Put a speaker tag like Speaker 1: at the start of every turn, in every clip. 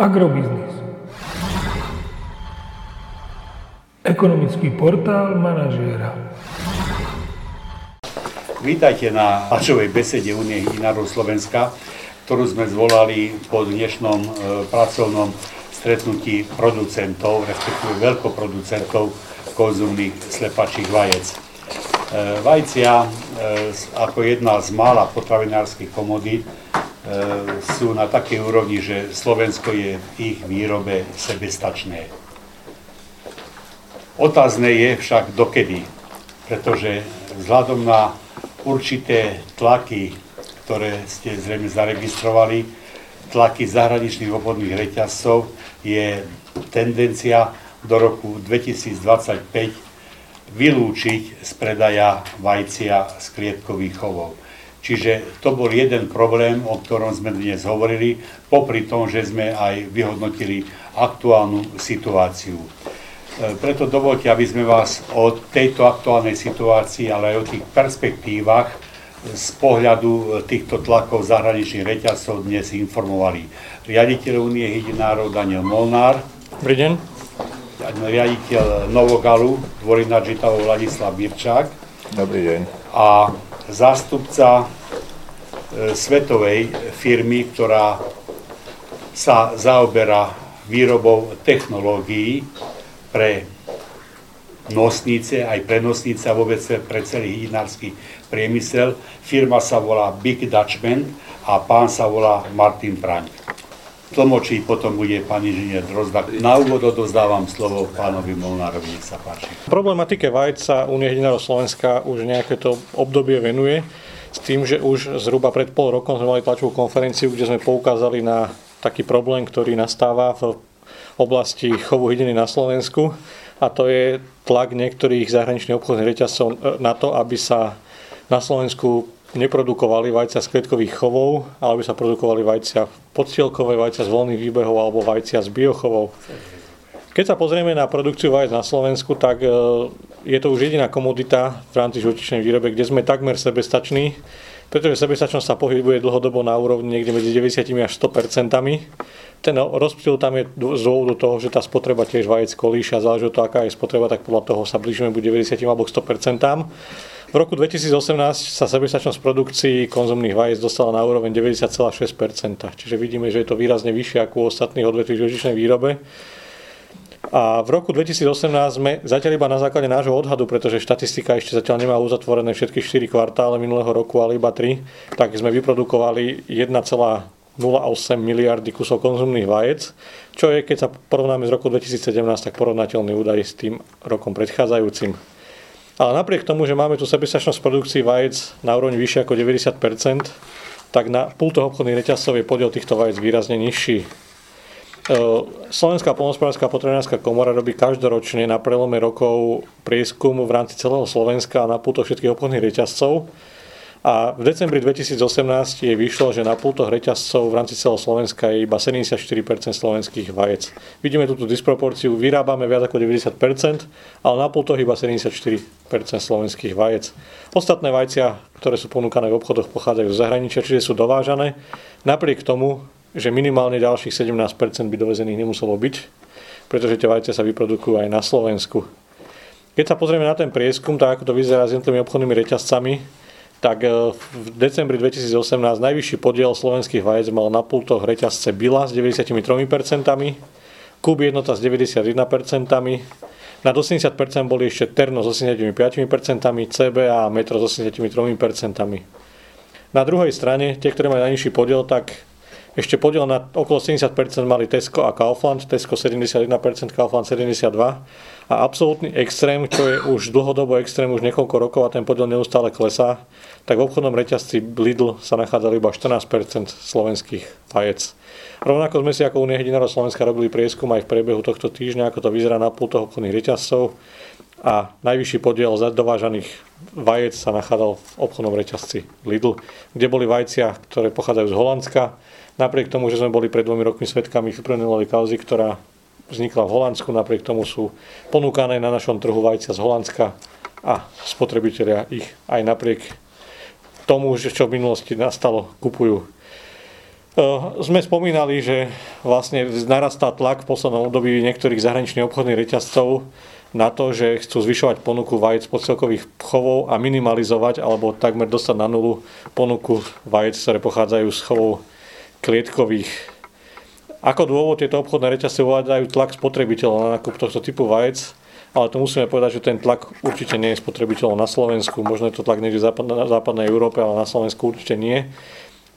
Speaker 1: Agrobiznis. Ekonomický portál manažéra.
Speaker 2: Vítajte na tlačovej besede Unie hydinárov Slovenska, ktorú sme zvolali po dnešnom e, pracovnom stretnutí producentov, respektíve veľkoproducentov konzumných slepačích vajec. E, vajcia e, ako jedna z mála potravinárskych komodít sú na takej úrovni, že Slovensko je v ich výrobe sebestačné. Otázne je však dokedy, pretože vzhľadom na určité tlaky, ktoré ste zrejme zaregistrovali, tlaky zahraničných obchodných reťazcov, je tendencia do roku 2025 vylúčiť z predaja vajcia z klietkových chovov. Čiže to bol jeden problém, o ktorom sme dnes hovorili, popri tom, že sme aj vyhodnotili aktuálnu situáciu. E, preto dovolte, aby sme vás o tejto aktuálnej situácii, ale aj o tých perspektívach z pohľadu týchto tlakov zahraničných reťazcov dnes informovali. Riaditeľ Unie hydinárov Daniel Molnár.
Speaker 3: Dobrý deň.
Speaker 2: Riaditeľ Novogalu Dvorina Žitavov Ladislav Mirčák.
Speaker 4: Dobrý deň.
Speaker 2: A zástupca e, svetovej firmy, ktorá sa zaoberá výrobou technológií pre nosnice, aj pre nosnice a vôbec pre celý hydinársky priemysel. Firma sa volá Big Dutchman a pán sa volá Martin Praň. Tlmočí potom bude pán inžinier Drozdak. Na úvod odozdávam slovo pánovi Molnárovi, nech sa páči.
Speaker 3: Problematike vajca Unie hydinárov Slovenska už nejaké to obdobie venuje s tým, že už zhruba pred pol rokom sme mali tlačovú konferenciu, kde sme poukázali na taký problém, ktorý nastáva v oblasti chovu hydiny na Slovensku a to je tlak niektorých zahraničných obchodných reťazcov na to, aby sa na Slovensku neprodukovali vajcia z klietkových chovov, ale by sa produkovali vajcia podstielkové, vajcia z voľných výbehov alebo vajcia z biochovov. Keď sa pozrieme na produkciu vajec na Slovensku, tak e, je to už jediná komodita v rámci živočišnej výrobe, kde sme takmer sebestační, pretože sebestačnosť sa pohybuje dlhodobo na úrovni niekde medzi 90 až 100% Ten rozptyl tam je z dôvodu toho, že tá spotreba tiež vajec kolíša, záleží od toho, aká je spotreba, tak podľa toho sa blížime buď 90 alebo 100 v roku 2018 sa sebestačnosť produkcií konzumných vajec dostala na úroveň 90,6% čiže vidíme, že je to výrazne vyššie ako u ostatných odvetví živočišnej výrobe. A v roku 2018 sme zatiaľ iba na základe nášho odhadu, pretože štatistika ešte zatiaľ nemá uzatvorené všetky 4 kvartále minulého roku, ale iba 3, tak sme vyprodukovali 1,08 miliardy kusov konzumných vajec, čo je, keď sa porovnáme s roku 2017, tak porovnateľný údaj s tým rokom predchádzajúcim. Ale napriek tomu, že máme tu sebestačnosť produkcií vajec na úrovni vyššie ako 90%, tak na pultoch obchodných reťazcov je podiel týchto vajec výrazne nižší. E, Slovenská polnospodárska potravinárska komora robí každoročne na prelome rokov prieskum v rámci celého Slovenska na pultoch všetkých obchodných reťazcov a v decembri 2018 je vyšlo, že na pultoch reťazcov v rámci celého Slovenska je iba 74% slovenských vajec. Vidíme túto disproporciu, vyrábame viac ako 90%, ale na pultoch iba 74% slovenských vajec. Ostatné vajcia, ktoré sú ponúkané v obchodoch, pochádzajú z zahraničia, čiže sú dovážané. Napriek tomu, že minimálne ďalších 17% by dovezených nemuselo byť, pretože tie vajcia sa vyprodukujú aj na Slovensku. Keď sa pozrieme na ten prieskum, tak ako to vyzerá s jednotlivými obchodnými reťazcami, tak e, v decembri 2018 najvyšší podiel slovenských vajec mal na pultoch reťazce Bila s 93%, Kub jednota s 91%, nad 80% boli ešte Terno s 85%, CB a Metro s 83%. Na druhej strane, tie, ktoré majú najnižší podiel, tak ešte podiel na okolo 70% mali Tesco a Kaufland, Tesco 71%, Kaufland 72% a absolútny extrém, čo je už dlhodobo extrém, už niekoľko rokov a ten podiel neustále klesá, tak v obchodnom reťazci Lidl sa nachádzali iba 14% slovenských vajec. Rovnako sme si ako Unie hydinárov Slovenska robili prieskum aj v priebehu tohto týždňa, ako to vyzerá na pultoch obchodných reťazcov a najvyšší podiel dovážaných vajec sa nachádzal v obchodnom reťazci Lidl, kde boli vajcia, ktoré pochádzajú z Holandska. Napriek tomu, že sme boli pred dvomi rokmi svetkami fipronilovej kauzy, ktorá vznikla v Holandsku, napriek tomu sú ponúkané na našom trhu vajcia z Holandska a spotrebitelia ich aj napriek tomu, že čo v minulosti nastalo, kupujú. Sme spomínali, že vlastne narastá tlak v poslednom období niektorých zahraničných obchodných reťazcov na to, že chcú zvyšovať ponuku vajec podcelkových chovov a minimalizovať alebo takmer dostať na nulu ponuku vajec, ktoré pochádzajú z chovov klietkových. Ako dôvod tieto obchodné reťazce uvádzajú tlak spotrebiteľov na nákup tohto typu vajec, ale to musíme povedať, že ten tlak určite nie je spotrebiteľov na Slovensku. Možno je to tlak niekde v západnej Európe, ale na Slovensku určite nie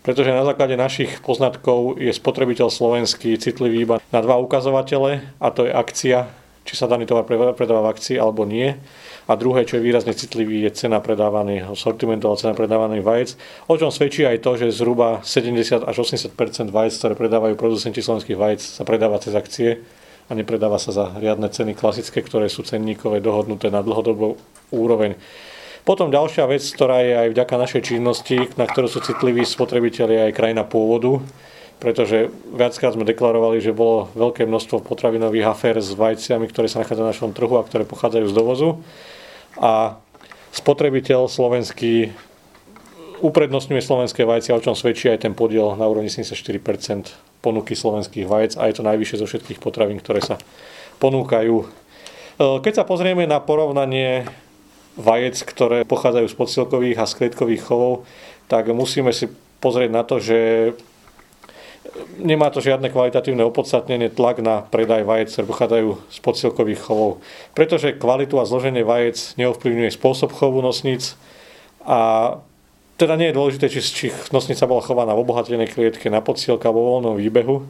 Speaker 3: pretože na základe našich poznatkov je spotrebiteľ slovenský citlivý iba na dva ukazovatele, a to je akcia, či sa daný tovar predáva v akcii alebo nie. A druhé, čo je výrazne citlivý, je cena predávaného sortimentu a cena predávaných vajec, o čom svedčí aj to, že zhruba 70 až 80% vajec, ktoré predávajú producenti slovenských vajec, sa predáva cez akcie a nepredáva sa za riadne ceny klasické, ktoré sú cenníkové dohodnuté na dlhodobú úroveň. Potom ďalšia vec, ktorá je aj vďaka našej činnosti, na ktorú sú citliví spotrebitelia, aj krajina pôvodu, pretože viackrát sme deklarovali, že bolo veľké množstvo potravinových afér s vajciami, ktoré sa nachádzajú na našom trhu a ktoré pochádzajú z dovozu. A spotrebiteľ slovenský uprednostňuje slovenské vajcia, o čom svedčí aj ten podiel na úrovni 74% ponuky slovenských vajec a je to najvyššie zo všetkých potravín, ktoré sa ponúkajú. Keď sa pozrieme na porovnanie vajec, ktoré pochádzajú z podsilkových a sklietkových chovov, tak musíme si pozrieť na to, že nemá to žiadne kvalitatívne opodstatnenie tlak na predaj vajec, pochádzajú z podsilkových chovov. Pretože kvalitu a zloženie vajec neovplyvňuje spôsob chovu nosníc a teda nie je dôležité, či, či nosnica bola chovaná v obohatenej klietke na podsielka vo voľnom výbehu,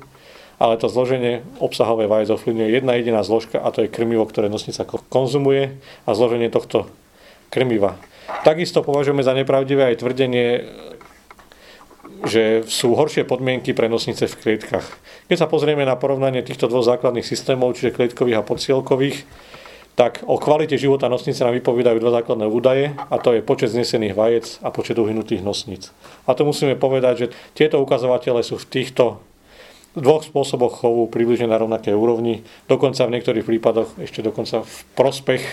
Speaker 3: ale to zloženie obsahové vajec ovplyvňuje jedna jediná zložka a to je krmivo, ktoré nosnica konzumuje a zloženie tohto krmiva. Takisto považujeme za nepravdivé aj tvrdenie, že sú horšie podmienky pre nosnice v klietkach. Keď sa pozrieme na porovnanie týchto dvoch základných systémov, čiže klietkových a podsielkových, tak o kvalite života nosnice nám vypovedajú dva základné údaje, a to je počet znesených vajec a počet uhynutých nosníc. A to musíme povedať, že tieto ukazovatele sú v týchto dvoch spôsoboch chovu približne na rovnaké úrovni, dokonca v niektorých prípadoch ešte dokonca v prospech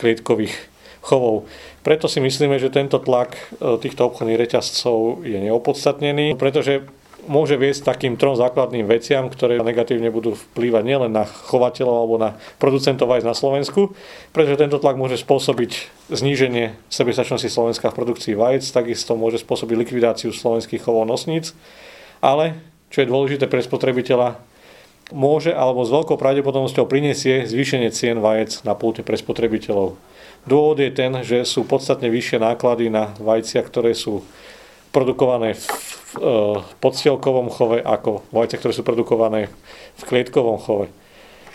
Speaker 3: klietkových chovov. Preto si myslíme, že tento tlak e, týchto obchodných reťazcov je neopodstatnený, pretože môže viesť takým trom základným veciam, ktoré negatívne budú vplývať nielen na chovateľov alebo na producentov aj na Slovensku, pretože tento tlak môže spôsobiť zníženie sebestačnosti Slovenska v produkcii vajec, takisto môže spôsobiť likvidáciu slovenských chovov nosníc, ale, čo je dôležité pre spotrebiteľa, môže alebo s veľkou pravdepodobnosťou prinesie zvýšenie cien vajec na pulte pre spotrebiteľov. Dôvod je ten, že sú podstatne vyššie náklady na vajcia, ktoré sú produkované v e, podstielkovom chove ako vajcia, ktoré sú produkované v klietkovom chove.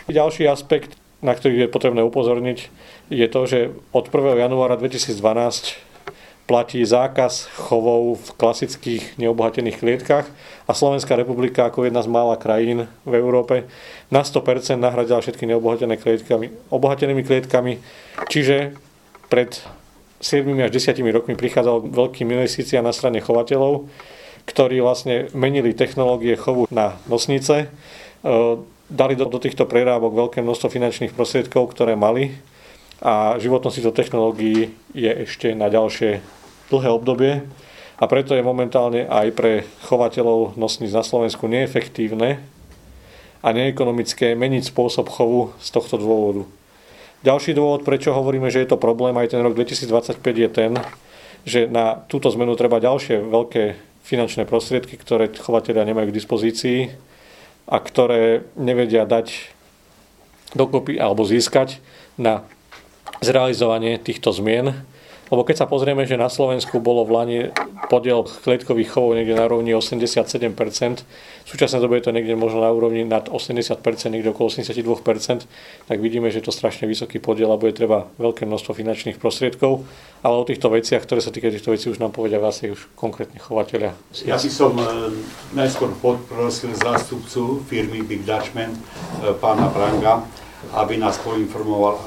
Speaker 3: Ďalší aspekt, na ktorý je potrebné upozorniť, je to, že od 1. januára 2012 platí zákaz chovov v klasických neobohatených klietkach a Slovenská republika ako jedna z mála krajín v Európe na 100% nahradila všetky neobohatené klietkami, obohatenými klietkami, čiže pred 7 až 10 rokmi prichádzal veľký investícia na strane chovateľov, ktorí vlastne menili technológie chovu na nosnice, e, dali do, do týchto prerábok veľké množstvo finančných prostriedkov, ktoré mali a životnosť týchto technológií je ešte na ďalšie dlhé obdobie a preto je momentálne aj pre chovateľov nosníc na Slovensku neefektívne a neekonomické meniť spôsob chovu z tohto dôvodu. Ďalší dôvod, prečo hovoríme, že je to problém aj ten rok 2025 je ten, že na túto zmenu treba ďalšie veľké finančné prostriedky, ktoré chovateľia nemajú k dispozícii a ktoré nevedia dať dokopy alebo získať na zrealizovanie týchto zmien. Lebo keď sa pozrieme, že na Slovensku bolo v Lani podiel klietkových chovov niekde na úrovni 87%, v súčasnej dobe je to niekde možno na úrovni nad 80%, niekde okolo 82%, tak vidíme, že je to strašne vysoký podiel a bude treba veľké množstvo finančných prostriedkov, ale o týchto veciach, ktoré sa týkajú týchto vecí, už nám povedia vlastne už konkrétne chovateľia.
Speaker 2: Ja by som e, najskôr poprosil zástupcu firmy Big Dutchman, e, pána Branga, aby nás poinformoval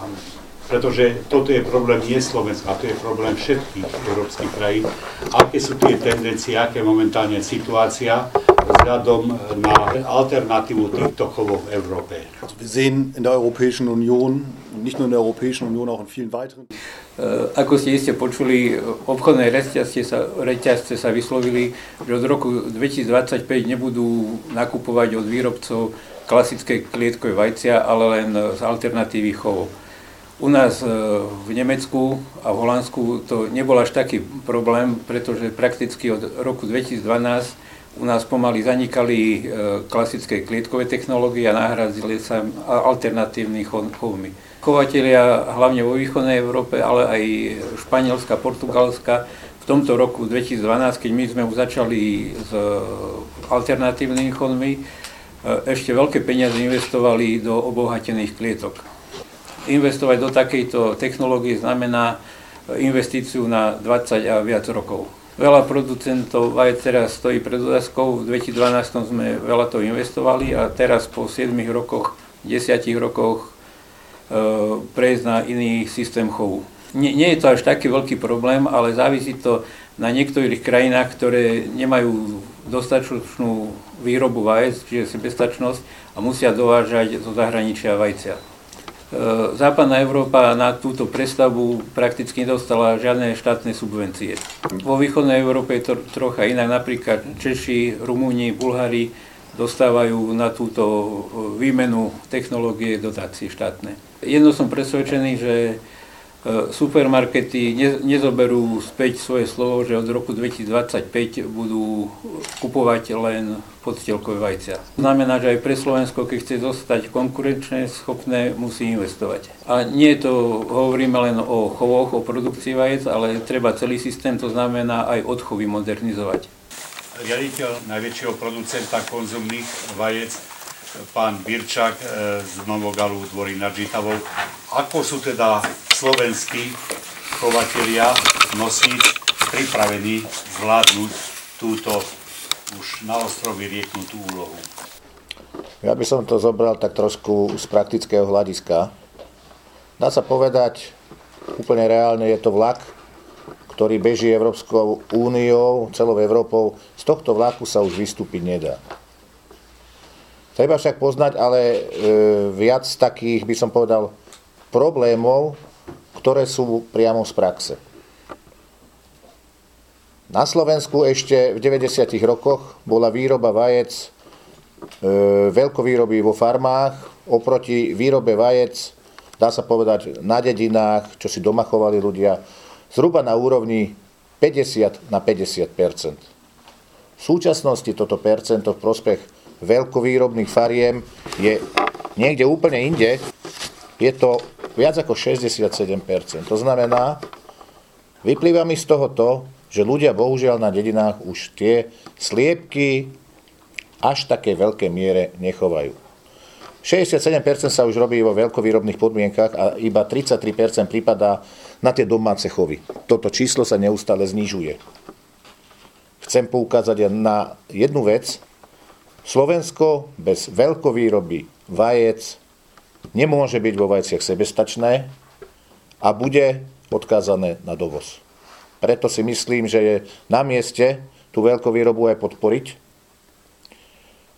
Speaker 2: pretože toto je problém nie Slovenska, to je problém všetkých európskych krajín. Aké sú tie tendencie, aké momentálne situácia, vzhľadom na alternatívu týchto chovov v Európe.
Speaker 4: Also wir sehen in der Europäischen Union, nicht nur in der Europäischen Union, auch in vielen weiteren.
Speaker 5: E, ako ste iste počuli, obchodné reťazce sa, reťazce sa vyslovili, že od roku 2025 nebudú nakupovať od výrobcov klasické klietkové vajcia, ale len z alternatívy chovov. U nás e, v Nemecku a v Holandsku to nebol až taký problém, pretože prakticky od roku 2012 u nás pomaly zanikali e, klasické klietkové technológie a nahrazili sa alternatívnymi chovmi. Chovatelia hlavne vo východnej Európe, ale aj Španielska, Portugalska v tomto roku 2012, keď my sme už začali s alternatívnymi chovmi, e, ešte veľké peniaze investovali do obohatených klietok. Investovať do takejto technológie znamená investíciu na 20 a viac rokov. Veľa producentov aj teraz stojí pred otázkou. V 2012 sme veľa to investovali a teraz po 7 rokoch, 10 rokoch e, prejsť na iný systém chovu. Nie, nie je to až taký veľký problém, ale závisí to na niektorých krajinách, ktoré nemajú dostatočnú výrobu vajec, čiže sebestačnosť a musia dovážať zo zahraničia vajcia. E, západná Európa na túto prestavbu prakticky nedostala žiadne štátne subvencie. Vo východnej Európe je to trocha inak, napríklad Češi, Rumúni, Bulhári dostávajú na túto e, výmenu technológie dotácie štátne. Jedno som presvedčený, že supermarkety nezoberú späť svoje slovo, že od roku 2025 budú kupovať len podstielkové vajcia. Znamená, že aj pre Slovensko, keď chce zostať konkurenčné, schopné, musí investovať. A nie to hovoríme len o chovoch, o produkcii vajec, ale treba celý systém, to znamená aj odchovy modernizovať.
Speaker 2: Riaditeľ najväčšieho producenta konzumných vajec pán Birčak e, z Novogalu dvorí nad Žitavou. Ako sú teda slovenskí chovatelia nosíc pripravení zvládnuť túto už na ostrovi rieknutú úlohu?
Speaker 6: Ja by som to zobral tak trošku z praktického hľadiska. Dá sa povedať, úplne reálne je to vlak, ktorý beží Európskou úniou, celou Európou. Z tohto vlaku sa už vystúpiť nedá. Treba však poznať ale e, viac takých, by som povedal, problémov, ktoré sú priamo z praxe. Na Slovensku ešte v 90. rokoch bola výroba vajec e, veľkovýroby vo farmách oproti výrobe vajec, dá sa povedať, na dedinách, čo si doma chovali ľudia, zhruba na úrovni 50 na 50 V súčasnosti toto percento v prospech veľkovýrobných fariem je niekde úplne inde, je to viac ako 67%. To znamená, vyplýva mi z toho to, že ľudia bohužiaľ na dedinách už tie sliepky až také veľké miere nechovajú. 67% sa už robí vo veľkovýrobných podmienkach a iba 33% prípada na tie domáce chovy. Toto číslo sa neustále znižuje. Chcem poukázať na jednu vec, Slovensko bez veľkovýroby vajec nemôže byť vo vajciach sebestačné a bude odkázané na dovoz. Preto si myslím, že je na mieste tú veľkovýrobu aj podporiť,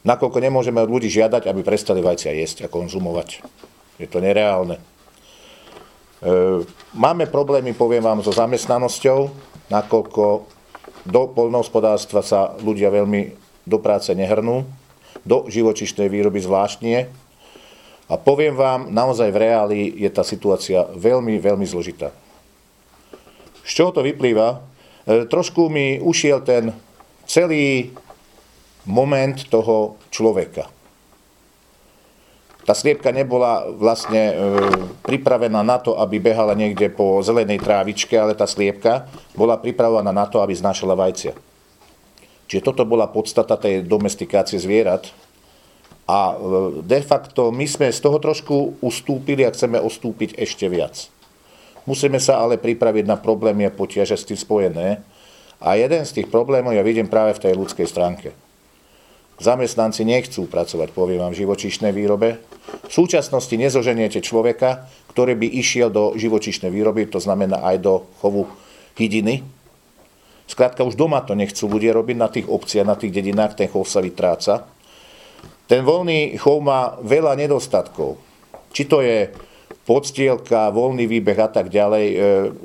Speaker 6: nakoľko nemôžeme od ľudí žiadať, aby prestali vajcia jesť a konzumovať. Je to nereálne. E, máme problémy, poviem vám, so zamestnanosťou, nakoľko do poľnohospodárstva sa ľudia veľmi do práce nehrnú do živočišnej výroby zvláštne. A poviem vám, naozaj v reáli je tá situácia veľmi, veľmi zložitá. Z čoho to vyplýva? E, trošku mi ušiel ten celý moment toho človeka. Tá sliepka nebola vlastne e, pripravená na to, aby behala niekde po zelenej trávičke, ale tá sliepka bola pripravená na to, aby znášala vajcia. Čiže toto bola podstata tej domestikácie zvierat. A e, de facto my sme z toho trošku ustúpili a chceme ustúpiť ešte viac. Musíme sa ale pripraviť na problémy a potiaže s tým spojené. A jeden z tých problémov ja vidím práve v tej ľudskej stránke. Zamestnanci nechcú pracovať, poviem vám, v živočíšnej výrobe. V súčasnosti nezoženiete človeka, ktorý by išiel do živočíšnej výroby, to znamená aj do chovu hydiny, Skrátka už doma to nechcú ľudia robiť na tých obciach, na tých dedinách, ten chov sa vytráca. Ten voľný chov má veľa nedostatkov. Či to je podstielka, voľný výbeh a tak ďalej. E,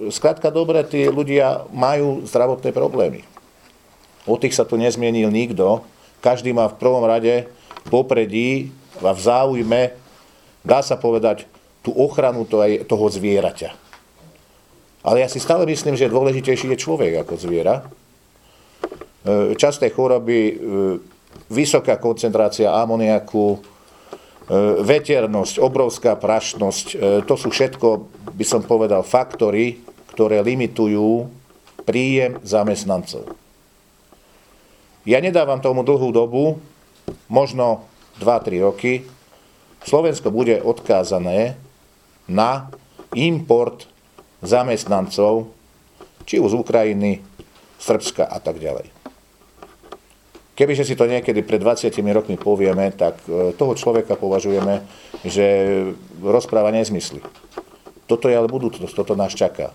Speaker 6: skrátka dobre, tí ľudia majú zdravotné problémy. O tých sa tu nezmienil nikto. Každý má v prvom rade popredí a v záujme, dá sa povedať, tú ochranu toho zvieraťa. Ale ja si stále myslím, že dôležitejší je človek ako zviera. E, časté choroby, e, vysoká koncentrácia amoniaku, e, veternosť, obrovská prašnosť, to sú všetko, by som povedal, faktory, ktoré limitujú príjem zamestnancov. Ja nedávam tomu dlhú dobu, možno 2-3 roky, Slovensko bude odkázané na import zamestnancov, či už z Ukrajiny, Srbska a tak ďalej. Kebyže si to niekedy pred 20 rokmi povieme, tak e, toho človeka považujeme, že rozpráva nezmysly. Toto je ale budúcnosť, toto nás čaká.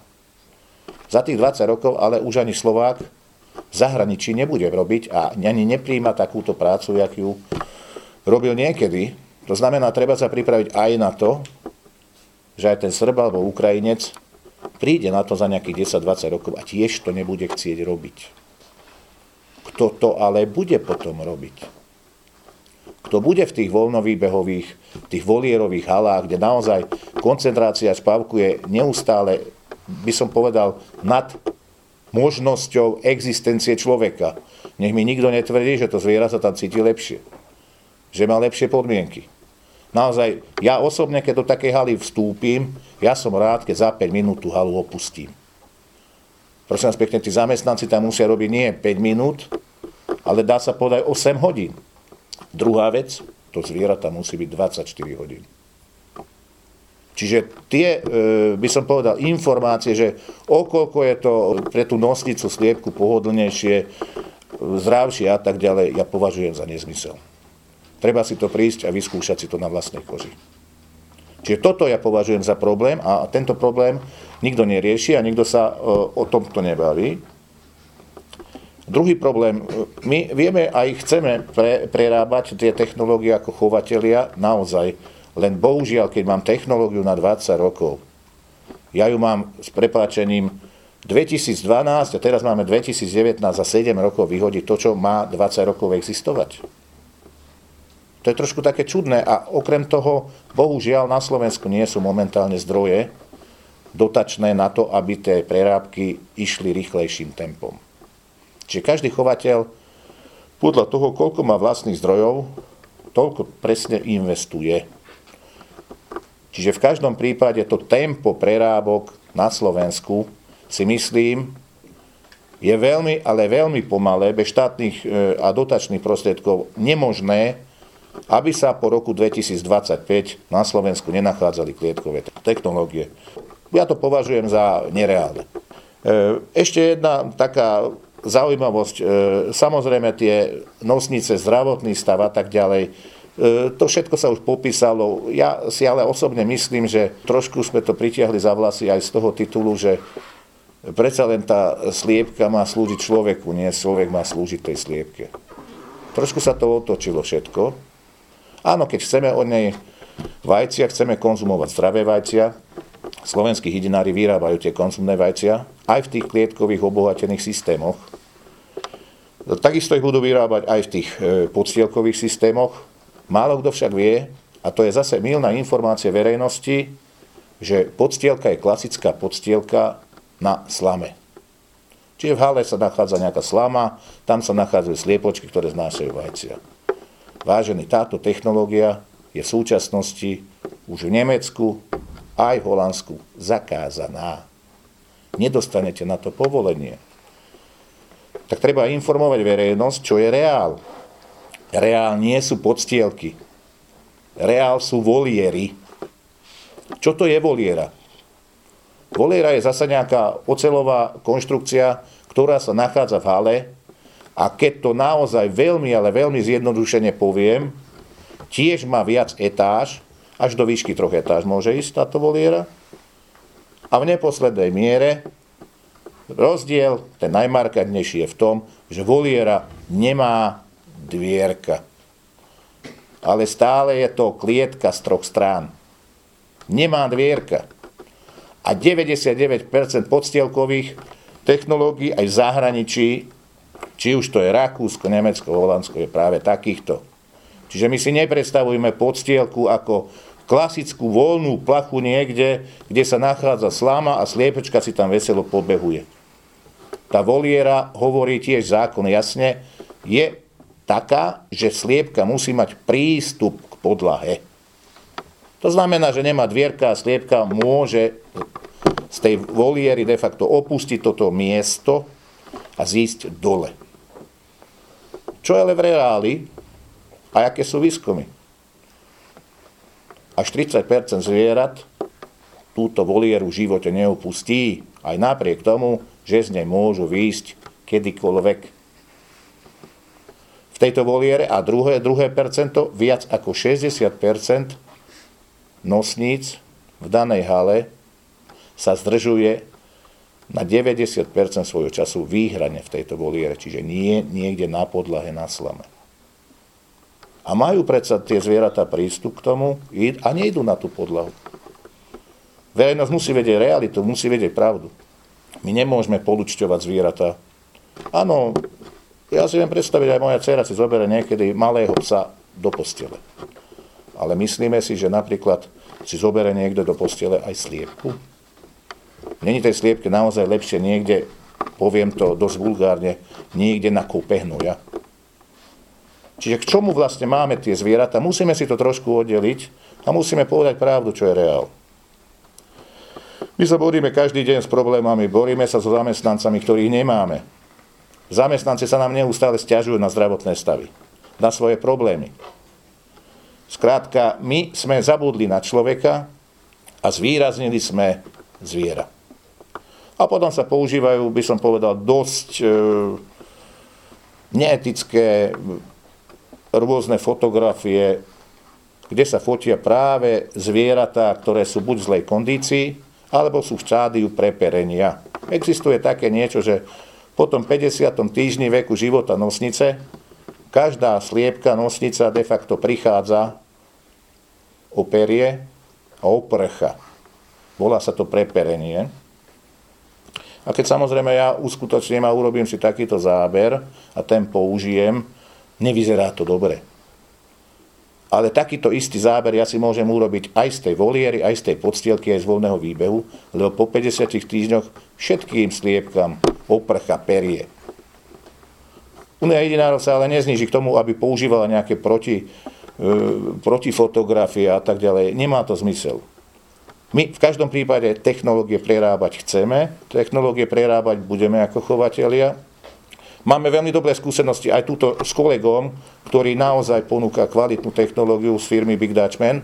Speaker 6: Za tých 20 rokov ale už ani Slovák v zahraničí nebude robiť a ani nepríjma takúto prácu, jak ju robil niekedy. To znamená, treba sa pripraviť aj na to, že aj ten Srb alebo Ukrajinec príde na to za nejakých 10-20 rokov a tiež to nebude chcieť robiť. Kto to ale bude potom robiť? Kto bude v tých voľnovýbehových, tých volierových halách, kde naozaj koncentrácia spávku je neustále, by som povedal, nad možnosťou existencie človeka. Nech mi nikto netvrdí, že to zviera sa tam cíti lepšie. Že má lepšie podmienky. Naozaj, ja osobne, keď do takej haly vstúpim, ja som rád, keď za 5 minút tú halu opustím. Prosím vás pekne, tí zamestnanci tam musia robiť nie 5 minút, ale dá sa povedať 8 hodín. Druhá vec, to zviera tam musí byť 24 hodín. Čiže tie, e, by som povedal, informácie, že okolko je to pre tú nosnicu sliepku pohodlnejšie, zdravšie a tak ďalej, ja považujem za nezmysel. Treba si to prísť a vyskúšať si to na vlastnej koži. Čiže toto ja považujem za problém a tento problém nikto nerieši a nikto sa e, o tomto nebaví. Druhý problém, my vieme aj chceme pre, prerábať tie technológie ako chovatelia naozaj, len bohužiaľ, keď mám technológiu na 20 rokov, ja ju mám s prepáčením 2012 a teraz máme 2019 za 7 rokov vyhodiť to, čo má 20 rokov existovať. To je trošku také čudné a okrem toho, bohužiaľ na Slovensku nie sú momentálne zdroje dotačné na to, aby tie prerábky išli rýchlejším tempom. Čiže každý chovateľ podľa toho, koľko má vlastných zdrojov, toľko presne investuje. Čiže v každom prípade to tempo prerábok na Slovensku si myslím, je veľmi, ale veľmi pomalé, bez štátnych e, a dotačných prostriedkov nemožné aby sa po roku 2025 na Slovensku nenachádzali klietkové technológie. Ja to považujem za nereálne. E, ešte jedna taká zaujímavosť. E, samozrejme tie nosnice, zdravotný stav a tak ďalej, e, to všetko sa už popísalo. Ja si ale osobne myslím, že trošku sme to pritiahli za vlasy aj z toho titulu, že predsa len tá sliepka má slúžiť človeku, nie človek má slúžiť tej sliepke. Trošku sa to otočilo všetko. Áno, keď chceme od nej vajcia, chceme konzumovať zdravé vajcia, slovenskí hydinári vyrábajú tie konzumné vajcia aj v tých klietkových obohatených systémoch. Takisto ich budú vyrábať aj v tých e, podstielkových systémoch. Málo kto však vie, a to je zase milná informácia verejnosti, že podstielka je klasická podstielka na slame. Čiže v hale sa nachádza nejaká slama, tam sa nachádzajú sliepočky, ktoré znášajú vajcia. Vážený, táto technológia je v súčasnosti už v Nemecku aj v Holandsku zakázaná. Nedostanete na to povolenie. Tak treba informovať verejnosť, čo je reál. Reál nie sú podstielky. Reál sú voliery. Čo to je voliera? Voliera je zase nejaká ocelová konštrukcia, ktorá sa nachádza v hale a keď to naozaj veľmi, ale veľmi zjednodušene poviem, tiež má viac etáž, až do výšky troch etáž môže ísť táto voliera. A v neposlednej miere Rozdiel, ten najmarkantnejší je v tom, že voliera nemá dvierka. Ale stále je to klietka z troch strán. Nemá dvierka. A 99% podstielkových technológií aj v zahraničí, či už to je Rakúsko, Nemecko, Holandsko, je práve takýchto. Čiže my si nepredstavujeme podstielku ako klasickú voľnú plachu niekde, kde sa nachádza slama a sliepečka si tam veselo pobehuje. Tá voliera hovorí tiež zákon jasne, je taká, že sliepka musí mať prístup k podlahe. To znamená, že nemá dvierka a sliepka môže z tej voliery de facto opustiť toto miesto a zísť dole. Čo je ale v reáli a aké sú výskumy? Až 30% zvierat túto volieru v živote neopustí, aj napriek tomu, že z nej môžu výjsť kedykoľvek tejto voliere a druhé, druhé percento, viac ako 60% nosníc v danej hale sa zdržuje na 90% svojho času výhrane v tejto voliere, čiže nie niekde na podlahe na slame. A majú predsa tie zvieratá prístup k tomu a nejdú na tú podlahu. Verejnosť musí vedieť realitu, musí vedieť pravdu. My nemôžeme polučťovať zvieratá. Áno, ja si viem predstaviť, aj moja dcera si zoberie niekedy malého psa do postele. Ale myslíme si, že napríklad si zoberie niekto do postele aj sliepku. Není tej sliepke naozaj lepšie niekde, poviem to dosť vulgárne, niekde na kúpe hnuja. Čiže k čomu vlastne máme tie zvieratá? Musíme si to trošku oddeliť a musíme povedať pravdu, čo je reál. My sa boríme každý deň s problémami, boríme sa so zamestnancami, ktorých nemáme. Zamestnanci sa nám neustále stiažujú na zdravotné stavy, na svoje problémy. Skrátka, my sme zabudli na človeka a zvýraznili sme zviera. A potom sa používajú, by som povedal, dosť e, neetické rôzne fotografie, kde sa fotia práve zvieratá, ktoré sú buď v zlej kondícii, alebo sú v štádiu preperenia. Existuje také niečo, že po tom 50. týždni veku života nosnice každá sliepka nosnica de facto prichádza o perie a o prcha. Volá sa to preperenie. A keď samozrejme ja uskutočním a urobím si takýto záber a ten použijem, nevyzerá to dobre. Ale takýto istý záber ja si môžem urobiť aj z tej voliery, aj z tej podstielky, aj z voľného výbehu, lebo po 50 týždňoch všetkým sliepkam oprcha perie. Unia jedinárov sa ale nezniží k tomu, aby používala nejaké proti, e, protifotografie a tak ďalej. Nemá to zmysel. My v každom prípade technológie prerábať chceme, technológie prerábať budeme ako chovatelia, Máme veľmi dobré skúsenosti aj túto s kolegom, ktorý naozaj ponúka kvalitnú technológiu z firmy Big Dutchman.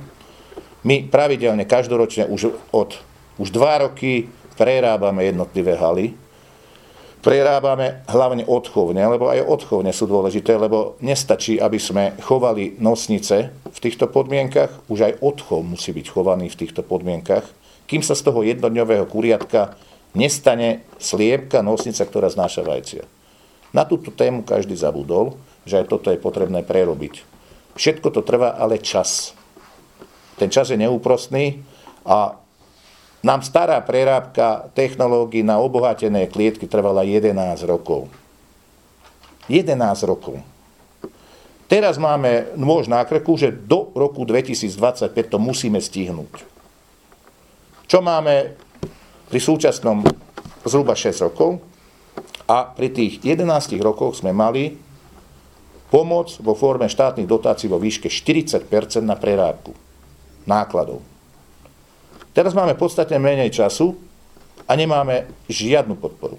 Speaker 6: My pravidelne, každoročne už od už dva roky prerábame jednotlivé haly. Prerábame hlavne odchovne, lebo aj odchovne sú dôležité, lebo nestačí, aby sme chovali nosnice v týchto podmienkach, už aj odchov musí byť chovaný v týchto podmienkach, kým sa z toho jednodňového kuriatka nestane sliepka nosnica, ktorá znáša vajcia. Na túto tému každý zabudol, že aj toto je potrebné prerobiť. Všetko to trvá ale čas. Ten čas je neúprostný a nám stará prerábka technológií na obohatené klietky trvala 11 rokov. 11 rokov. Teraz máme nôž na krku, že do roku 2025 to musíme stihnúť. Čo máme pri súčasnom zhruba 6 rokov? A pri tých 11 rokoch sme mali pomoc vo forme štátnych dotácií vo výške 40% na prerábku nákladov. Teraz máme podstatne menej času a nemáme žiadnu podporu.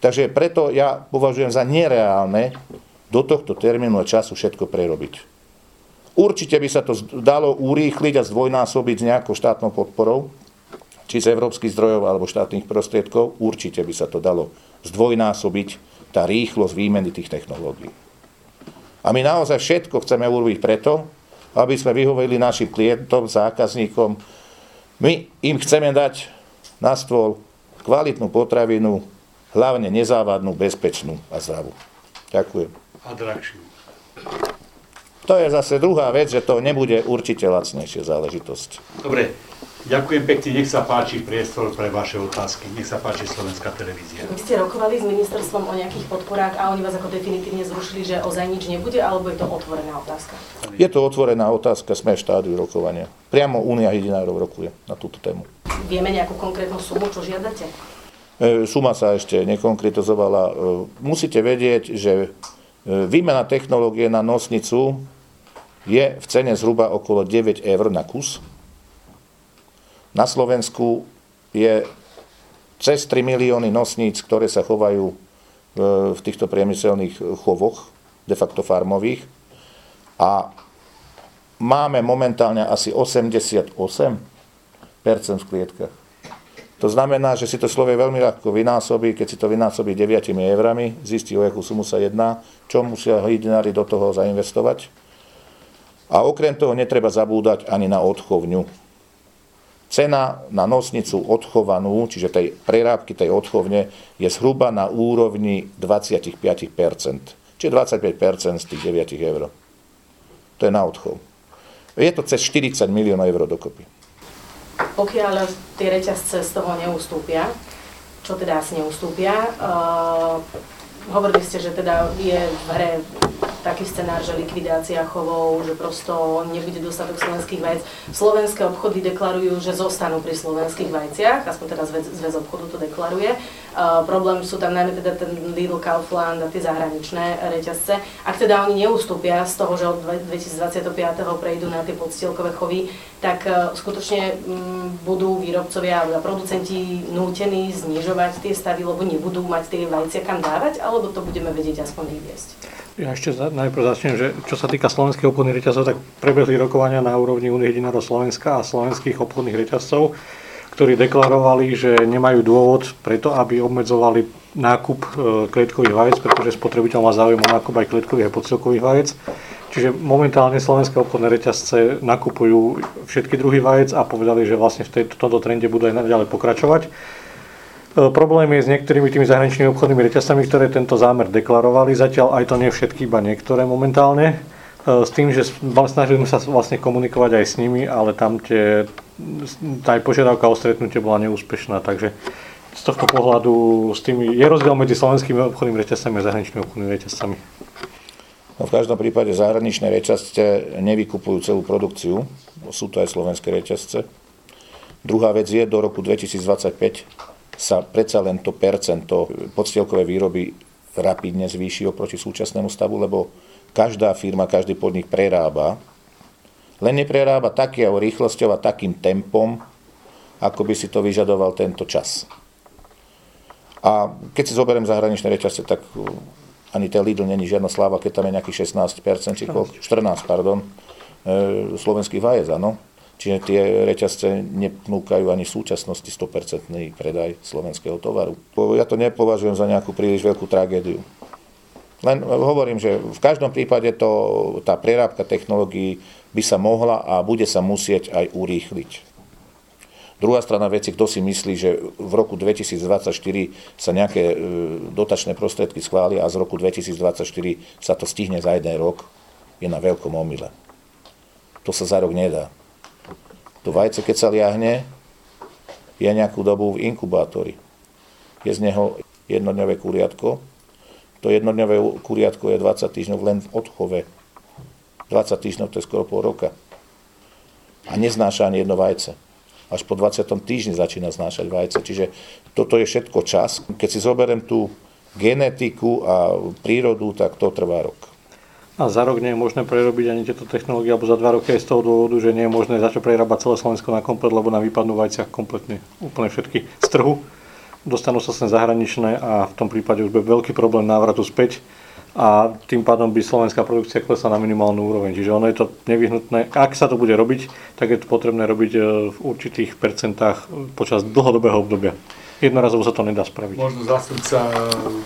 Speaker 6: Takže preto ja považujem za nereálne do tohto termínu a času všetko prerobiť. Určite by sa to dalo urýchliť a zdvojnásobiť s nejakou štátnou podporou, či z európskych zdrojov alebo štátnych prostriedkov, určite by sa to dalo zdvojnásobiť tá rýchlosť výmeny tých technológií. A my naozaj všetko chceme urobiť preto, aby sme vyhoveli našim klientom, zákazníkom. My im chceme dať na stôl kvalitnú potravinu, hlavne nezávadnú, bezpečnú a zdravú. Ďakujem.
Speaker 2: A drahšiu.
Speaker 6: To je zase druhá vec, že to nebude určite lacnejšia záležitosť.
Speaker 2: Dobre, ďakujem pekne, nech sa páči priestor pre vaše otázky. Nech sa páči Slovenská televízia.
Speaker 7: Vy ste rokovali s ministerstvom o nejakých podporách a oni vás ako definitívne zrušili, že ozaj nič nebude, alebo je to otvorená otázka?
Speaker 6: Je to otvorená otázka, sme v štádiu rokovania. Priamo Únia jedinárov rokuje na túto tému.
Speaker 7: Vieme nejakú konkrétnu sumu, čo žiadate?
Speaker 6: E, Suma sa ešte nekonkretizovala. E, Musíte vedieť, že e, výmena technológie na nosnicu je v cene zhruba okolo 9 eur na kus. Na Slovensku je cez 3 milióny nosníc, ktoré sa chovajú e, v týchto priemyselných chovoch, de facto farmových. A máme momentálne asi 88% v klietkach. To znamená, že si to Slovie veľmi ľahko vynásobí, keď si to vynásobí 9 eurami, zistí, o akú sumu sa jedná, čo musia hydinári do toho zainvestovať. A okrem toho netreba zabúdať ani na odchovňu. Cena na nosnicu odchovanú, čiže tej prerábky tej odchovne, je zhruba na úrovni 25%. Čiže 25% z tých 9 eur. To je na odchov. Je to cez 40 miliónov eur dokopy.
Speaker 7: Pokiaľ tie reťazce z toho neustúpia, čo teda asi neustúpia, uh, hovorili ste, že teda je v hre taký scenár, že likvidácia chovov, že prosto nebude dostatok slovenských vajec. Slovenské obchody deklarujú, že zostanú pri slovenských vajciach, aspoň teda zväz, obchodu to deklaruje. Uh, problém sú tam najmä teda ten Lidl, Kaufland a tie zahraničné reťazce. Ak teda oni neustúpia z toho, že od 2025. prejdú na tie podstielkové chovy, tak uh, skutočne um, budú výrobcovia alebo producenti nútení znižovať tie stavy, lebo nebudú mať tie vajcia kam dávať, alebo to budeme vedieť aspoň vyviesť.
Speaker 3: Ja ešte za, najprv začnem, že čo sa týka slovenských obchodných reťazcov, tak prebehli rokovania na úrovni Unie jedinárov Slovenska a slovenských obchodných reťazcov, ktorí deklarovali, že nemajú dôvod preto, aby obmedzovali nákup e, klietkových vajec, pretože spotrebiteľ má záujem o nákup aj klietkových a podcelkových vajec. Čiže momentálne slovenské obchodné reťazce nakupujú všetky druhy vajec a povedali, že vlastne v tomto trende budú aj naďalej pokračovať. E, Problém je s niektorými tými zahraničnými obchodnými reťazcami, ktoré tento zámer deklarovali. Zatiaľ aj to nie všetky, iba niektoré momentálne. E, S tým, že snažili sme sa vlastne komunikovať aj s nimi, ale tam tie, tá aj požiadavka o stretnutie bola neúspešná. Takže z tohto pohľadu s tými, je rozdiel medzi slovenskými obchodnými reťazcami a zahraničnými obchodnými reťazcami.
Speaker 6: No v každom prípade zahraničné reťazce nevykupujú celú produkciu, sú to aj slovenské reťazce. Druhá vec je, do roku 2025 sa predsa len to percento podstielkovej výroby rapidne zvýši oproti súčasnému stavu, lebo každá firma, každý podnik prerába, len neprerába takého rýchlosťou a takým tempom, ako by si to vyžadoval tento čas. A keď si zoberiem zahraničné reťazce, tak uh, ani ten Lidl není žiadna sláva, keď tam je nejakých 16%, či koľko? 14, pardon, e, slovenských vajec, áno. Čiže tie reťazce nepnúkajú ani v súčasnosti 100% predaj slovenského tovaru. Ja to nepovažujem za nejakú príliš veľkú tragédiu. Len hovorím, že v každom prípade to, tá prerábka technológií by sa mohla a bude sa musieť aj urýchliť. Druhá strana veci, kto si myslí, že v roku 2024 sa nejaké e, dotačné prostriedky schvália a z roku 2024 sa to stihne za jeden rok, je na veľkom omyle. To sa za rok nedá. To vajce, keď sa liahne, je nejakú dobu v inkubátori. Je z neho jednodňové kuriatko. To jednodňové kuriatko je 20 týždňov len v odchove. 20 týždňov to je skoro pol roka. A neznáša ani jedno vajce. Až po 20. týždni začína znášať vajce. Čiže toto je všetko čas. Keď si zoberiem tú genetiku a prírodu, tak to trvá rok.
Speaker 3: A za rok nie je možné prerobiť ani tieto technológie, alebo za dva roky aj z toho dôvodu, že nie je možné začať prerábať celé Slovensko na komplet, lebo nám vypadnú vajcia kompletne, úplne všetky z trhu. Dostanú sa sem zahraničné a v tom prípade už bude veľký problém návratu späť a tým pádom by slovenská produkcia klesla na minimálnu úroveň. Čiže ono je to nevyhnutné. Ak sa to bude robiť, tak je to potrebné robiť e, v určitých percentách počas dlhodobého obdobia. Jednorazovo sa to nedá spraviť.
Speaker 2: Možno zástupca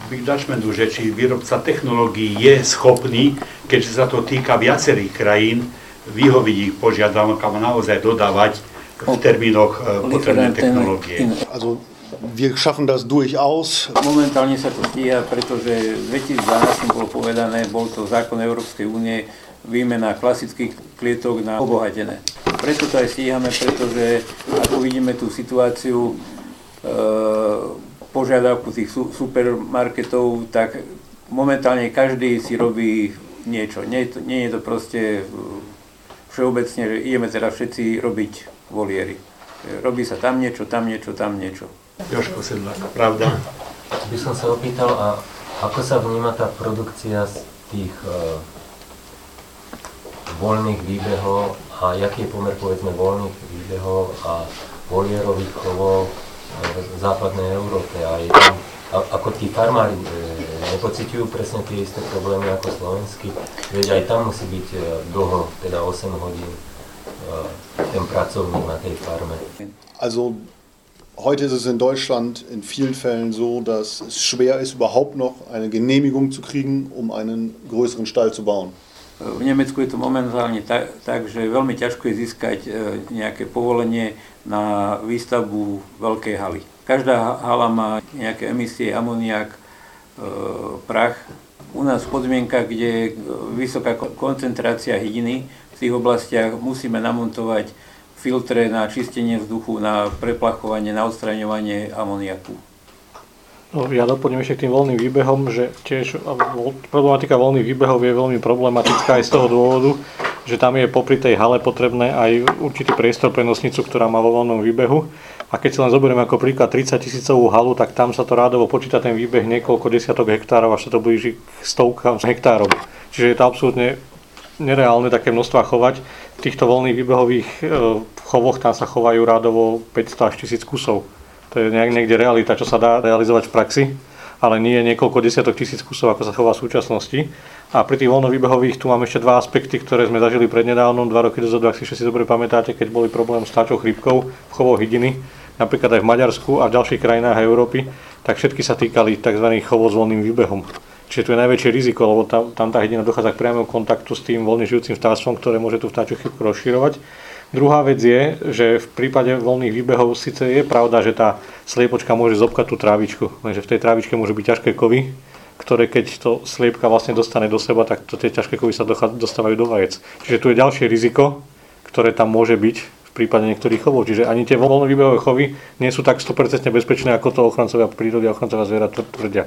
Speaker 2: Big Dutchmanu, že či výrobca technológií je schopný, keďže sa to týka viacerých krajín, vyhoviť ich požiadavkám a naozaj dodávať v termínoch e, potrebné technológie.
Speaker 4: Also Wir schaffen das durchaus.
Speaker 5: Momentálne sa to stíha, pretože v 2012 bolo povedané, bol to zákon Európskej únie, výmena klasických klietok na obohatené. Preto to aj stíhame, pretože ako vidíme tú situáciu e, požiadavku tých su, supermarketov, tak momentálne každý si robí niečo. Nie, nie je to proste všeobecne, že ideme teraz všetci robiť voliery. Robí sa tam niečo, tam niečo, tam niečo.
Speaker 2: Jožko Sedlák, pravda.
Speaker 8: By som sa opýtal, a ako sa vníma tá produkcia z tých uh, voľných výbehov a jaký je pomer povedzme voľných výbehov a volierových chovov v západnej Európe a je tam, ako tí farmári e, nepociťujú presne tie isté problémy ako slovenskí, veď aj tam musí byť e, dlho, teda 8 hodín e, ten pracovník na tej farme.
Speaker 4: Also Heute ist es in Deutschland in vielen Fällen so, dass es schwer ist, überhaupt noch eine Genehmigung zu kriegen, um einen größeren Stall zu bauen.
Speaker 5: V Nemecku je to momentálne tak, tak, že veľmi ťažko je získať e, nejaké povolenie na výstavbu veľkej haly. Každá hala má nejaké emisie, amoniak, e, prach. U nás v podmienkach, kde je vysoká koncentrácia hydiny, v tých oblastiach musíme namontovať filtre na čistenie vzduchu, na preplachovanie, na odstraňovanie amoniaku.
Speaker 3: No, ja doplním ešte k tým voľným výbehom, že tiež problematika voľných výbehov je veľmi problematická aj z toho dôvodu, že tam je popri tej hale potrebné aj určitý priestor pre nosnicu, ktorá má vo voľnom výbehu. A keď si len zoberieme ako príklad 30 tisícovú halu, tak tam sa to rádovo počíta ten výbeh niekoľko desiatok hektárov, až sa to blíži k stovkám hektárov. Čiže je to absolútne nereálne také množstva chovať. V týchto voľných výbehových e, chovoch tam sa chovajú rádovo 500 až 1000 kusov. To je nejak niekde realita, čo sa dá realizovať v praxi, ale nie niekoľko desiatok tisíc kusov, ako sa chová v súčasnosti. A pri tých voľnovýbehových tu mám ešte dva aspekty, ktoré sme zažili prednedávnom, dva roky dozadu, ak si všetci dobre pamätáte, keď boli problém s táčou chrípkou v chovoch hydiny, napríklad aj v Maďarsku a v ďalších krajinách Európy, tak všetky sa týkali tzv. chovov s voľným výbehom. Čiže tu je najväčšie riziko, lebo tam, tam tá hydina dochádza k priamému kontaktu s tým voľne žijúcim vtáctvom, ktoré môže tú vtáčiu chybku rozširovať. Druhá vec je, že v prípade voľných výbehov síce je pravda, že tá sliepočka môže zobkať tú trávičku, lenže v tej trávičke môžu byť ťažké kovy, ktoré keď to sliepka vlastne dostane do seba, tak to tie ťažké kovy sa dostávajú do vajec. Čiže tu je ďalšie riziko, ktoré tam môže byť prípade niektorých chovov. Čiže ani tie voľné výbehové chovy nie sú tak 100% bezpečné, ako to ochrancovia prírody a ochrancovia zvierat tvrdia.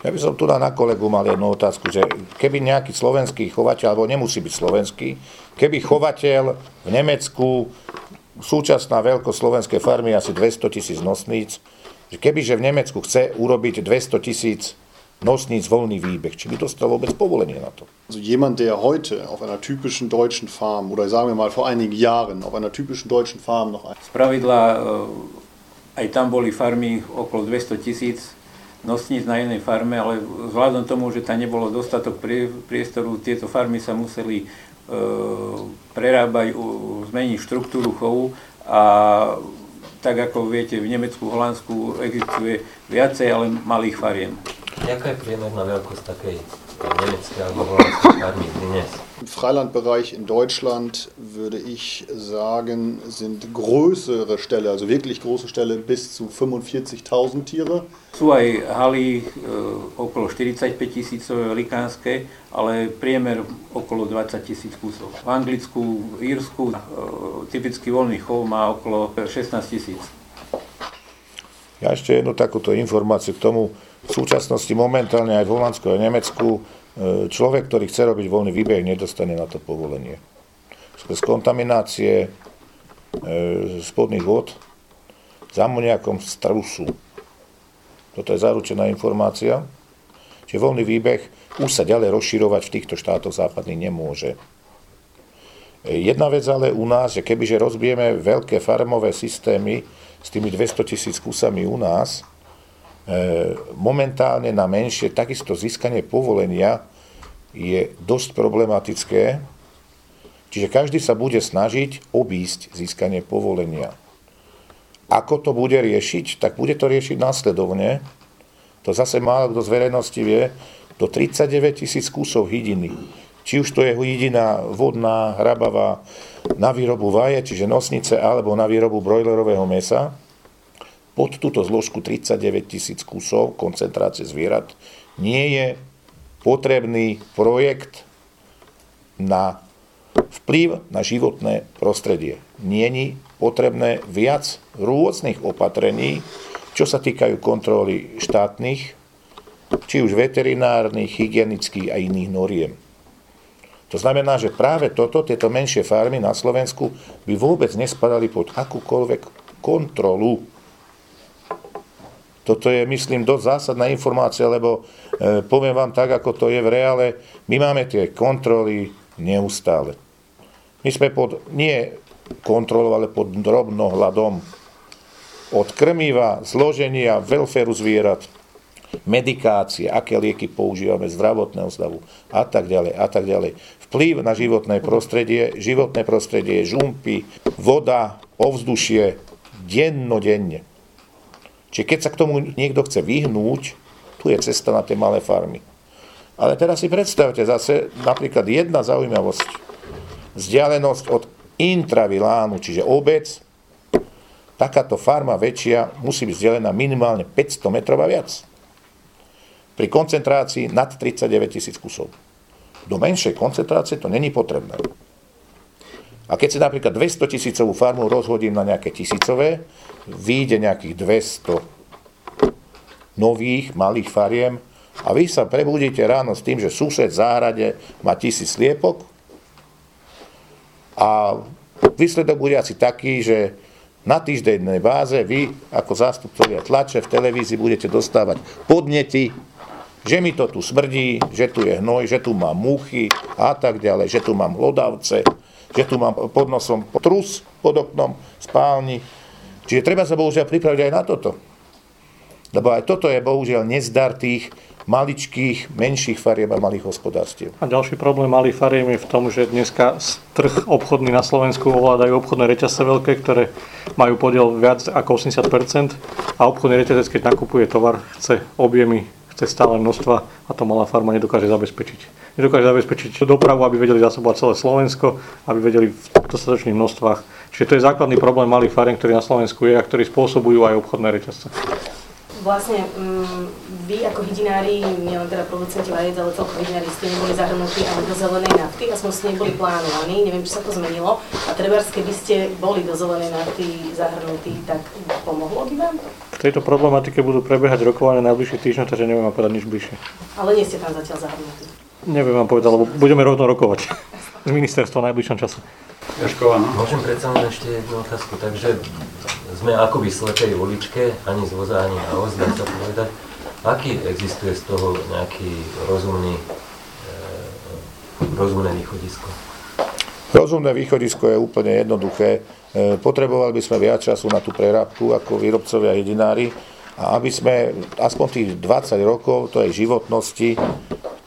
Speaker 6: Ja by som tu na kolegu mal jednu otázku, že keby nejaký slovenský chovateľ, alebo nemusí byť slovenský, keby chovateľ v Nemecku, súčasná veľkosť slovenskej farmy asi 200 tisíc nosníc, že kebyže v Nemecku chce urobiť 200 tisíc nosníc voľný výbeh, či by dostal vôbec povolenie na to?
Speaker 4: Also jemand, der heute auf einer typischen deutschen Farm oder sagen wir mal vor einigen Jahren auf einer typischen deutschen Farm noch ein...
Speaker 5: Spravidla eh, aj tam boli farmy okolo 200 tisíc nosníc na jednej farme, ale vzhľadom tomu, že tam nebolo dostatok priestoru, tieto farmy sa museli e, prerábať, zmeniť štruktúru chovu a tak ako viete, v Nemecku, Holandsku existuje viacej, ale malých fariem.
Speaker 8: Jaká je priemerná veľkosť takej nemeckej alebo holandskej farmy dnes?
Speaker 4: Im Freilandbereich in Deutschland würde ich sagen, sind größere Ställe, also wirklich große Ställe, bis zu 45.000 Tiere.
Speaker 5: Sú aj haly e, okolo 45 tisícové velikánske, ale priemer okolo 20 tisíc kusov. V Anglicku, v Írsku e, typický voľný chov má okolo 16 tisíc.
Speaker 6: Ja ešte jednu takúto informáciu k tomu. V súčasnosti momentálne aj v Holandsku a Nemecku E, človek, ktorý chce robiť voľný výbeh, nedostane na to povolenie. Z kontaminácie e, spodných vod s amoniakom z trusu. Toto je zaručená informácia. Čiže voľný výbeh už sa ďalej rozširovať v týchto štátoch západných nemôže. E, jedna vec ale u nás, že kebyže rozbijeme veľké farmové systémy s tými 200 tisíc kusami u nás, momentálne na menšie takisto získanie povolenia je dosť problematické, čiže každý sa bude snažiť obísť získanie povolenia. Ako to bude riešiť? Tak bude to riešiť následovne. To zase málo kto z verejnosti vie, do 39 tisíc kusov hydiny. Či už to je hydina vodná, hrabavá, na výrobu vaje, čiže nosnice, alebo na výrobu brojlerového mesa, pod túto zložku 39 tisíc kusov koncentrácie zvierat nie je potrebný projekt na vplyv na životné prostredie. Není potrebné viac rôznych opatrení, čo sa týkajú kontroly štátnych, či už veterinárnych, hygienických a iných noriem. To znamená, že práve toto, tieto menšie farmy na Slovensku by vôbec nespadali pod akúkoľvek kontrolu. Toto je, myslím, dosť zásadná informácia, lebo e, poviem vám tak, ako to je v reále, my máme tie kontroly neustále. My sme pod, nie kontrolou, ale pod drobnohľadom od krmiva, zloženia, welfareu zvierat, medikácie, aké lieky používame, zdravotného stavu a tak ďalej a tak ďalej vplyv na životné prostredie, životné prostredie, žumpy, voda, ovzdušie, dennodenne. Čiže keď sa k tomu niekto chce vyhnúť, tu je cesta na tie malé farmy. Ale teraz si predstavte zase napríklad jedna zaujímavosť. Vzdialenosť od intravilánu, čiže obec, takáto farma väčšia musí byť vzdialená minimálne 500 metrov a viac. Pri koncentrácii nad 39 tisíc kusov do menšej koncentrácie to není potrebné. A keď si napríklad 200 tisícovú farmu rozhodím na nejaké tisícové, vyjde nejakých 200 nových malých fariem a vy sa prebudíte ráno s tým, že sused v záhrade má tisíc sliepok a výsledok bude asi taký, že na týždennej báze vy ako zástupcovia tlače v televízii budete dostávať podnety že mi to tu smrdí, že tu je hnoj, že tu mám muchy a tak ďalej, že tu mám hlodavce, že tu mám pod nosom trus pod oknom spálni. Čiže treba sa bohužiaľ pripraviť aj na toto. Lebo aj toto je bohužiaľ nezdar tých maličkých, menších fariem a malých hospodárstiev.
Speaker 3: A ďalší problém malých fariem je v tom, že dneska trh obchodný na Slovensku ovládajú obchodné reťazce veľké, ktoré majú podiel viac ako 80% a obchodný reťazec, keď nakupuje tovar, chce objemy chce stále množstva a to malá farma nedokáže zabezpečiť. Nedokáže zabezpečiť dopravu, aby vedeli zasobovať celé Slovensko, aby vedeli v dostatočných množstvách. Čiže to je základný problém malých fariem, ktorý na Slovensku je a ktorý spôsobujú aj obchodné reťazce
Speaker 7: vlastne um, vy ako hydinári, nielen teda producenti vajec, ale celkovo hydinári ste neboli zahrnutí ani do zelenej nafty, aspoň ste neboli plánovaní, neviem, či sa to zmenilo. A trebárs, keby ste boli do zelenej nafty zahrnutí, tak pomohlo by vám?
Speaker 3: V tejto problematike budú prebiehať rokovania najbližší týždeň, takže neviem povedať nič bližšie.
Speaker 7: Ale nie ste tam zatiaľ zahrnutí?
Speaker 3: Neviem vám povedať, lebo budeme rovno rokovať z ministerstva v najbližšom čase.
Speaker 2: Jaškova, no?
Speaker 8: Môžem predsa len ešte jednu otázku. Takže sme akoby slepej uličke, ani z voza, ani na voz, dá sa povedať. Aký existuje z toho nejaký rozumný, e, rozumné východisko?
Speaker 6: Rozumné východisko je úplne jednoduché. E, potrebovali by sme viac času na tú prerábku ako výrobcovia jedinári a aby sme aspoň tých 20 rokov, to je životnosti,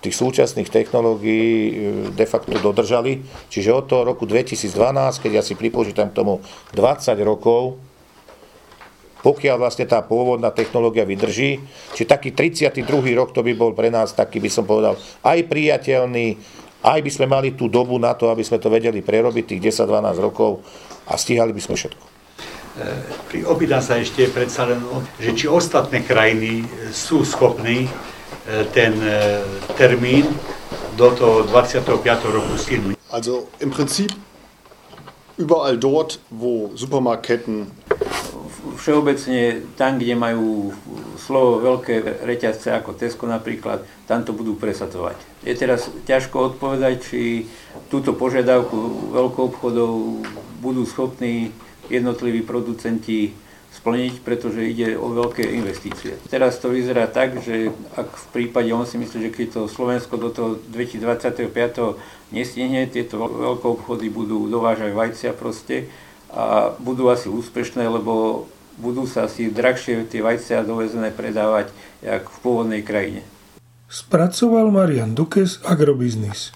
Speaker 6: tých súčasných technológií e, de facto dodržali. Čiže od toho roku 2012, keď ja si pripočítam k tomu 20 rokov, pokiaľ vlastne tá pôvodná technológia vydrží, či taký 32. rok to by bol pre nás taký, by som povedal, aj priateľný, aj by sme mali tú dobu na to, aby sme to vedeli prerobiť tých 10-12 rokov a stíhali by sme všetko.
Speaker 2: E, opýtam sa ešte predsa len, že či ostatné krajiny sú schopní ten e, termín do toho 25. roku stihnúť.
Speaker 4: Also im Prinzip überall dort, wo Supermarktketten
Speaker 5: všeobecne tam, kde majú slovo veľké reťazce ako Tesco napríklad, tam to budú presadzovať. Je teraz ťažko odpovedať, či túto požiadavku veľkou obchodov budú schopní jednotliví producenti splniť, pretože ide o veľké investície. Teraz to vyzerá tak, že ak v prípade, on si myslí, že keď to Slovensko do toho 2025. nestihne, tieto veľké obchody budú dovážať vajcia proste a budú asi úspešné, lebo budú sa asi drahšie tie vajcia dovezené predávať, jak v pôvodnej krajine.
Speaker 1: Spracoval Marian Dukes Agrobiznis.